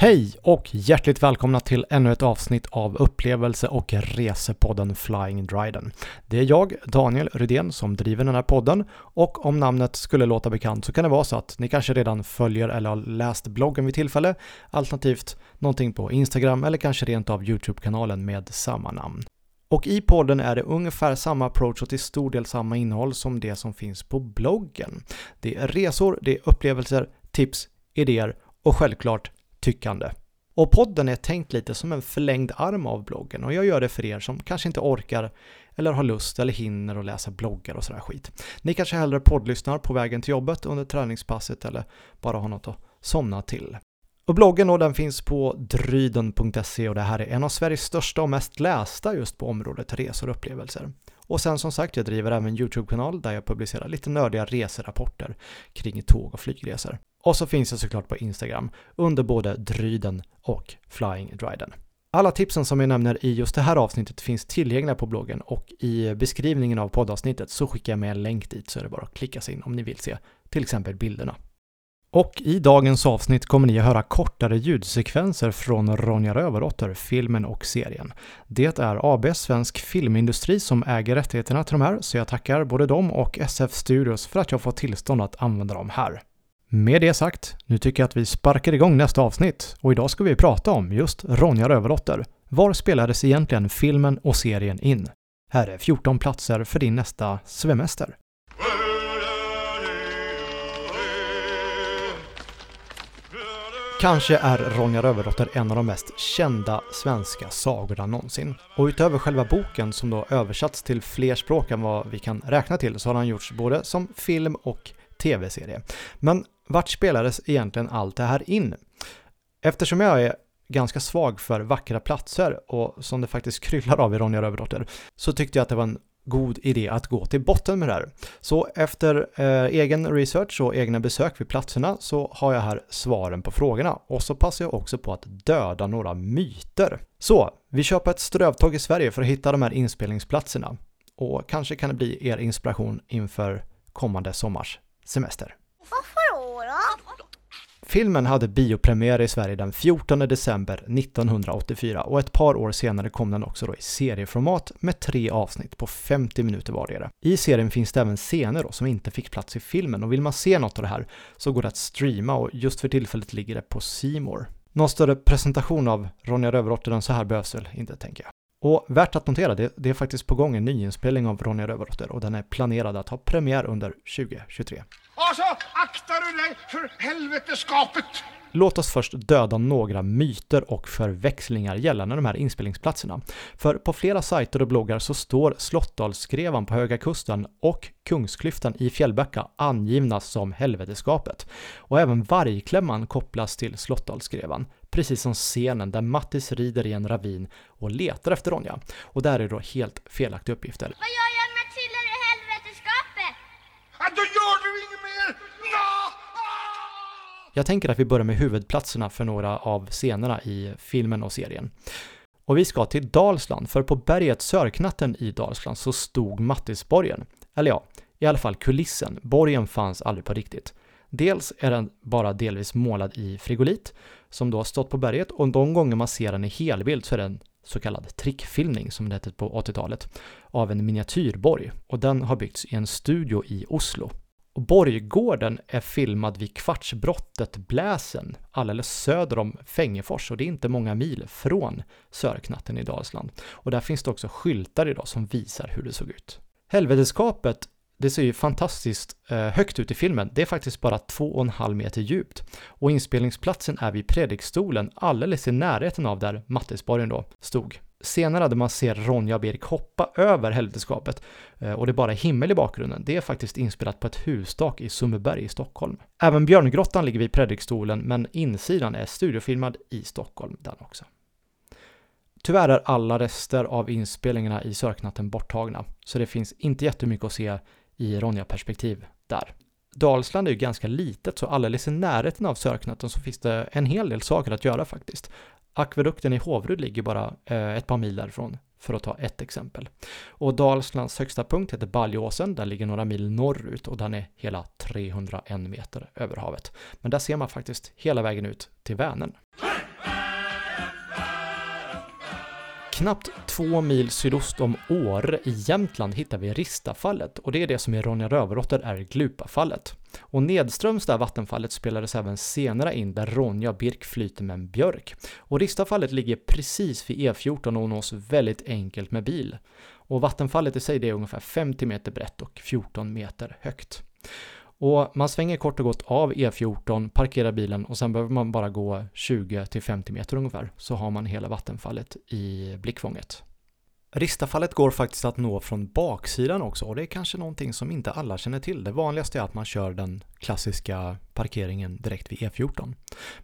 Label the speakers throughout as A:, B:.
A: Hej och hjärtligt välkomna till ännu ett avsnitt av upplevelse och resepodden Flying Dryden. Det är jag, Daniel Rydén, som driver den här podden och om namnet skulle låta bekant så kan det vara så att ni kanske redan följer eller har läst bloggen vid tillfälle, alternativt någonting på Instagram eller kanske rent av YouTube-kanalen med samma namn. Och i podden är det ungefär samma approach och till stor del samma innehåll som det som finns på bloggen. Det är resor, det är upplevelser, tips, idéer och självklart tyckande. Och podden är tänkt lite som en förlängd arm av bloggen och jag gör det för er som kanske inte orkar eller har lust eller hinner att läsa bloggar och sådär skit. Ni kanske hellre poddlyssnar på vägen till jobbet under träningspasset eller bara har något att somna till. Och bloggen då, den finns på dryden.se och det här är en av Sveriges största och mest lästa just på området resor och upplevelser. Och sen som sagt, jag driver även en YouTube-kanal där jag publicerar lite nördiga reserapporter kring tåg och flygresor. Och så finns jag såklart på Instagram under både Dryden och Flying Dryden. Alla tipsen som jag nämner i just det här avsnittet finns tillgängliga på bloggen och i beskrivningen av poddavsnittet så skickar jag med en länk dit så är det bara att klicka sig in om ni vill se till exempel bilderna. Och i dagens avsnitt kommer ni att höra kortare ljudsekvenser från Ronja Rövardotter, filmen och serien. Det är AB Svensk Filmindustri som äger rättigheterna till de här, så jag tackar både dem och SF Studios för att jag fått tillstånd att använda dem här. Med det sagt, nu tycker jag att vi sparkar igång nästa avsnitt och idag ska vi prata om just Ronja Rövardotter. Var spelades egentligen filmen och serien in? Här är 14 platser för din nästa svemester. Kanske är Ronja Rövardotter en av de mest kända svenska sagorna någonsin. Och utöver själva boken som då översatts till fler språk än vad vi kan räkna till så har den gjorts både som film och tv-serie. Men vart spelades egentligen allt det här in? Eftersom jag är ganska svag för vackra platser och som det faktiskt kryllar av i Ronja Rövardotter så tyckte jag att det var en god idé att gå till botten med det här. Så efter eh, egen research och egna besök vid platserna så har jag här svaren på frågorna och så passar jag också på att döda några myter. Så, vi kör på ett strövtåg i Sverige för att hitta de här inspelningsplatserna och kanske kan det bli er inspiration inför kommande sommars semester. Filmen hade biopremiär i Sverige den 14 december 1984 och ett par år senare kom den också då i serieformat med tre avsnitt på 50 minuter vardera. I serien finns det även scener då som inte fick plats i filmen och vill man se något av det här så går det att streama och just för tillfället ligger det på Simor. Någon större presentation av Ronja Rövardotter än så här behövs väl inte tänker jag. Och värt att notera, det, det är faktiskt på gång en nyinspelning av Ronja Rövardotter och den är planerad att ha premiär under 2023.
B: Och så aktar du dig för helveteskapet!
A: Låt oss först döda några myter och förväxlingar gällande de här inspelningsplatserna. För på flera sajter och bloggar så står Slottdalsskrevan på Höga Kusten och Kungsklyftan i Fjällbacka angivna som helveteskapet. Och även Vargklämman kopplas till Slottdalsskrevan, precis som scenen där Mattis rider i en ravin och letar efter Ronja. Och där är då helt felaktiga uppgifter.
C: Vad gör jag med Tiller i helveteskapet?
B: Ja, då gör du inget mer! Nå!
A: Jag tänker att vi börjar med huvudplatserna för några av scenerna i filmen och serien. Och vi ska till Dalsland, för på berget Sörknatten i Dalsland så stod Mattisborgen. Eller ja, i alla fall kulissen. Borgen fanns aldrig på riktigt. Dels är den bara delvis målad i frigolit, som då har stått på berget, och de gånger man ser den i helbild så är det en så kallad trickfilmning, som det hette på 80-talet, av en miniatyrborg. Och den har byggts i en studio i Oslo. Och Borggården är filmad vid kvartsbrottet Bläsen, alldeles söder om Fängefors och det är inte många mil från Sörknatten i Dalsland. Och där finns det också skyltar idag som visar hur det såg ut. Helveteskapet det ser ju fantastiskt eh, högt ut i filmen. Det är faktiskt bara två och en halv meter djupt. Och inspelningsplatsen är vid predikstolen alldeles i närheten av där Mattisborgen då stod. Senare där man ser Ronja och Berik hoppa över helveteskapet eh, och det är bara himmel i bakgrunden. Det är faktiskt inspelat på ett hustak i Sundbyberg i Stockholm. Även Björngrottan ligger vid predikstolen men insidan är studiofilmad i Stockholm den också. Tyvärr är alla rester av inspelningarna i Sörknatten borttagna, så det finns inte jättemycket att se i Ronja-perspektiv där. Dalsland är ju ganska litet, så alldeles i närheten av Sörknatten så finns det en hel del saker att göra faktiskt. Akvedukten i Hovrud ligger bara eh, ett par mil därifrån, för att ta ett exempel. Och Dalslands högsta punkt heter Baljåsen, den ligger några mil norrut och den är hela 301 meter över havet. Men där ser man faktiskt hela vägen ut till Vänern. Knappt två mil sydost om Åre i Jämtland hittar vi Ristafallet och det är det som i Ronja Rövardotter är Glupafallet. Och nedströms det här vattenfallet spelades även senare in där Ronja och Birk flyter med en björk. Och Ristafallet ligger precis vid E14 och nås väldigt enkelt med bil. Och vattenfallet i sig det är ungefär 50 meter brett och 14 meter högt. Och man svänger kort och gott av E14, parkerar bilen och sen behöver man bara gå 20-50 meter ungefär så har man hela vattenfallet i blickfånget. Ristafallet går faktiskt att nå från baksidan också och det är kanske någonting som inte alla känner till. Det vanligaste är att man kör den klassiska parkeringen direkt vid E14.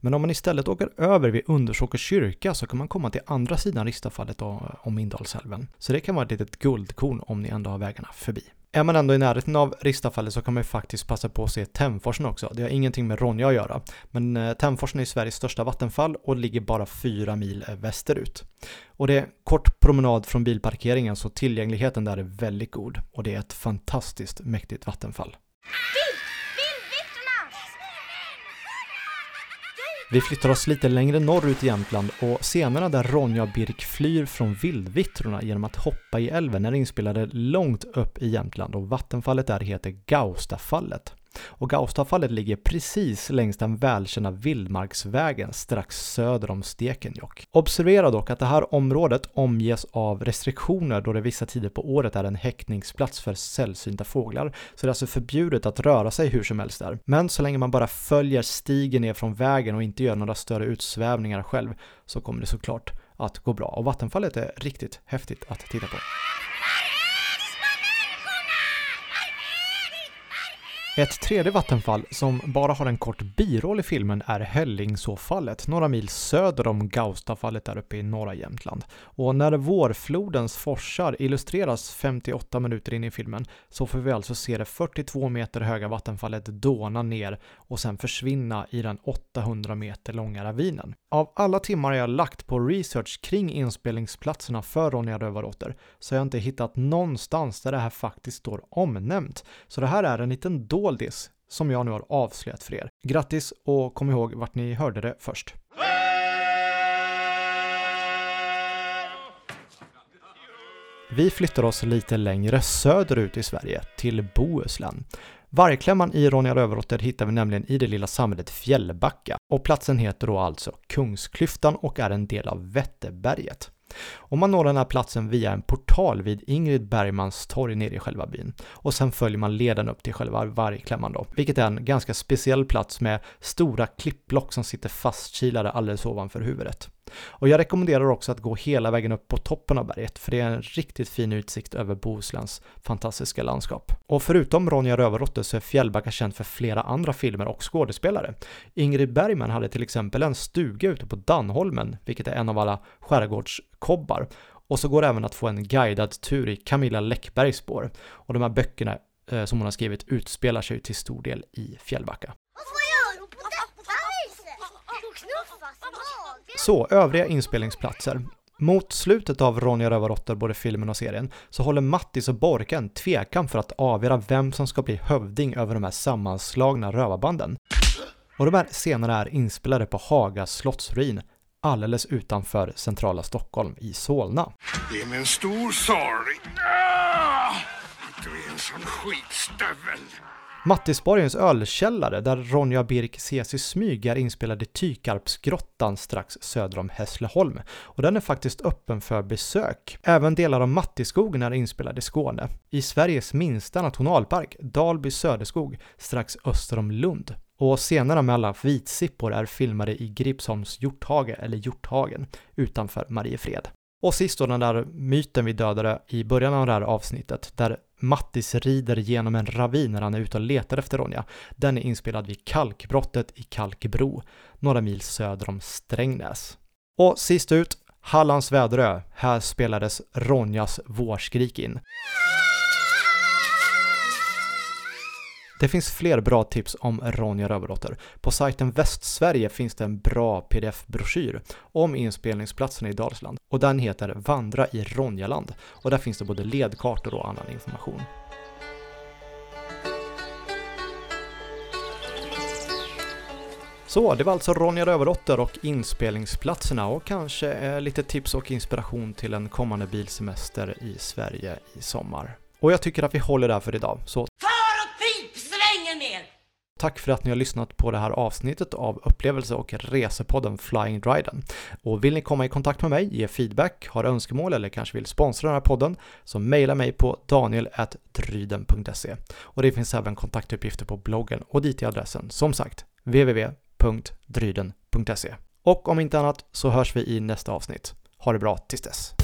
A: Men om man istället åker över vid Undersåker kyrka så kan man komma till andra sidan Ristafallet om Indalsälven. Så det kan vara ett litet guldkorn om ni ändå har vägarna förbi. Är man ändå i närheten av Ristafallet så kan man ju faktiskt passa på att se Tämforsen också. Det har ingenting med Ronja att göra. Men eh, Tämforsen är Sveriges största vattenfall och ligger bara fyra mil eh, västerut. Och det är kort promenad från bilparkeringen så tillgängligheten där är väldigt god. Och det är ett fantastiskt mäktigt vattenfall. Vi flyttar oss lite längre norrut i Jämtland och scenerna där Ronja och Birk flyr från vildvittrorna genom att hoppa i älven är inspelade långt upp i Jämtland och vattenfallet där heter Gaustafallet. Och Gaustafallet ligger precis längs den välkända vildmarksvägen strax söder om Stekenjokk. Observera dock att det här området omges av restriktioner då det vissa tider på året är en häckningsplats för sällsynta fåglar, så det är alltså förbjudet att röra sig hur som helst där. Men så länge man bara följer stigen ner från vägen och inte gör några större utsvävningar själv så kommer det såklart att gå bra. Och vattenfallet är riktigt häftigt att titta på. Ett tredje vattenfall som bara har en kort biroll i filmen är Hällingsåfallet, några mil söder om Gaustafallet där uppe i norra Jämtland. Och när vårflodens forsar illustreras 58 minuter in i filmen så får vi alltså se det 42 meter höga vattenfallet dåna ner och sen försvinna i den 800 meter långa ravinen. Av alla timmar jag lagt på research kring inspelningsplatserna för Ronja Rövardotter så har jag inte hittat någonstans där det här faktiskt står omnämnt. Så det här är en liten doldis som jag nu har avslöjat för er. Grattis och kom ihåg vart ni hörde det först. Vi flyttar oss lite längre söderut i Sverige, till Bohuslän. Vargklämman i Ronja Rövardotter hittar vi nämligen i det lilla samhället Fjällbacka och platsen heter då alltså Kungsklyftan och är en del av Vätterberget. Och man når den här platsen via en portal vid Ingrid Bergmans torg nere i själva byn. Och sen följer man leden upp till själva vargklämman då, vilket är en ganska speciell plats med stora klippblock som sitter fastkilade alldeles ovanför huvudet. Och jag rekommenderar också att gå hela vägen upp på toppen av berget, för det är en riktigt fin utsikt över Bohusläns fantastiska landskap. Och förutom Ronja Rövardotter så är Fjällbacka känd för flera andra filmer och skådespelare. Ingrid Bergman hade till exempel en stuga ute på Dannholmen, vilket är en av alla skärgårds skärgårdskobbar. Och så går det även att få en guidad tur i Camilla Läckbergs spår. Och de här böckerna eh, som hon har skrivit utspelar sig till stor del i Fjällbacka. Så, övriga inspelningsplatser. Mot slutet av Ronja Rövardotter, både filmen och serien, så håller Mattis och Borka en tvekan för att avgöra vem som ska bli hövding över de här sammanslagna rövarbanden. Och de här scenerna är inspelade på Haga slottsruin, alldeles utanför centrala Stockholm i Solna.
B: Det är med en stor sorg. Ah, att du är en sån skitstövel.
A: Mattisborgens ölkällare, där Ronja och Birk ses i smyg, är inspelad i Tykarpsgrottan strax söder om Hässleholm. Och den är faktiskt öppen för besök. Även delar av Mattiskogen är inspelad i Skåne. I Sveriges minsta nationalpark, Dalby Söderskog, strax öster om Lund. Och scenerna med alla vitsippor är filmade i Gripsholms hjorthage, eller Hjorthagen, utanför Mariefred. Och sist då den där myten vi dödade i början av det här avsnittet, där Mattis rider genom en ravin när han är ute och letar efter Ronja. Den är inspelad vid Kalkbrottet i Kalkbro, några mil söder om Strängnäs. Och sist ut, Hallands Väderö. Här spelades Ronjas vårskrik in. Det finns fler bra tips om Ronja Rövardotter. På sajten Västsverige finns det en bra pdf-broschyr om inspelningsplatsen i Dalsland och den heter Vandra i Ronjaland och där finns det både ledkartor och annan information. Så, det var alltså Ronja Rövardotter och inspelningsplatserna och kanske eh, lite tips och inspiration till en kommande bilsemester i Sverige i sommar. Och jag tycker att vi håller där för idag, så Tack för att ni har lyssnat på det här avsnittet av upplevelse och resepodden Flying Dryden. Och vill ni komma i kontakt med mig, ge feedback, har önskemål eller kanske vill sponsra den här podden så mejla mig på daniel.dryden.se. Och det finns även kontaktuppgifter på bloggen och dit är adressen som sagt www.dryden.se. Och om inte annat så hörs vi i nästa avsnitt. Ha det bra tills dess.